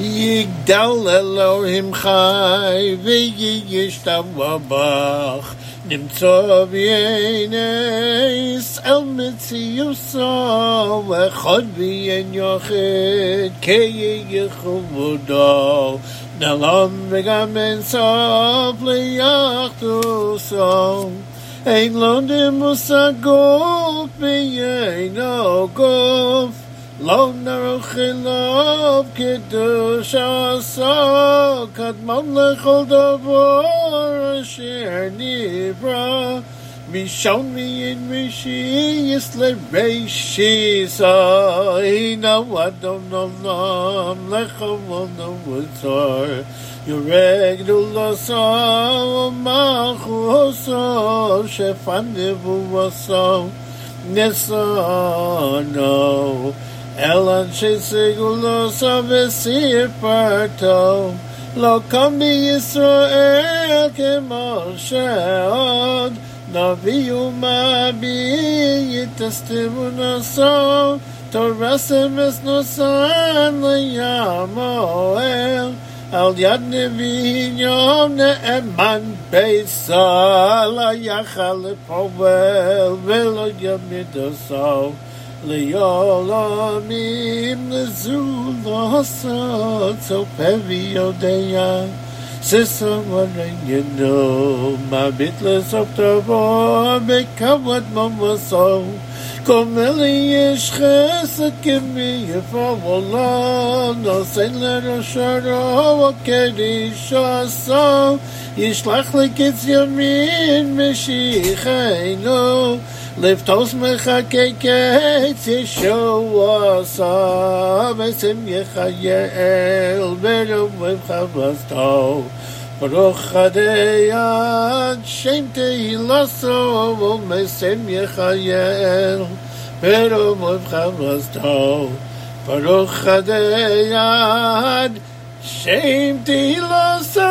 יגדל אלוהים חי וישתבח בך נמצא ביינס אל מציוסו וחוד ביין יוחד כי יכבודו נלם וגם אין סוף ליחדוסו. אין לו דמוס הגוף ביינו גוף לא נרחילוב קדוש עשו קדמון לכל דבר אשר נברא משון מיין משיס לראשיסו הנה אדון עולם לכבוד ובצר יורג דולסו ומלכוסו שפן נבואסו נסונו Elan Elan she say go lo so be parto. Lo come be Israel ke Moshe od no be you ma be it is the one so to rest al yad ne be ne and man be sal la yachal povel velo yam it לעולמים לזולו סוד פבי יודע ססו ורעיינו מביט לסוף טובו בכבוד ממוסו קומל יש חסד כמי יפה ולא נוסן לראשו וקדיש עשו ישלח לקץ ימין משיחנו לפטוס מחכה קץ ישוע עשה ושם יחייל ברוב חבסתו ברוך הדיין שם תהילסו ומסם יחייל ברוב חבסתו ברוך הדיין שם תהילסו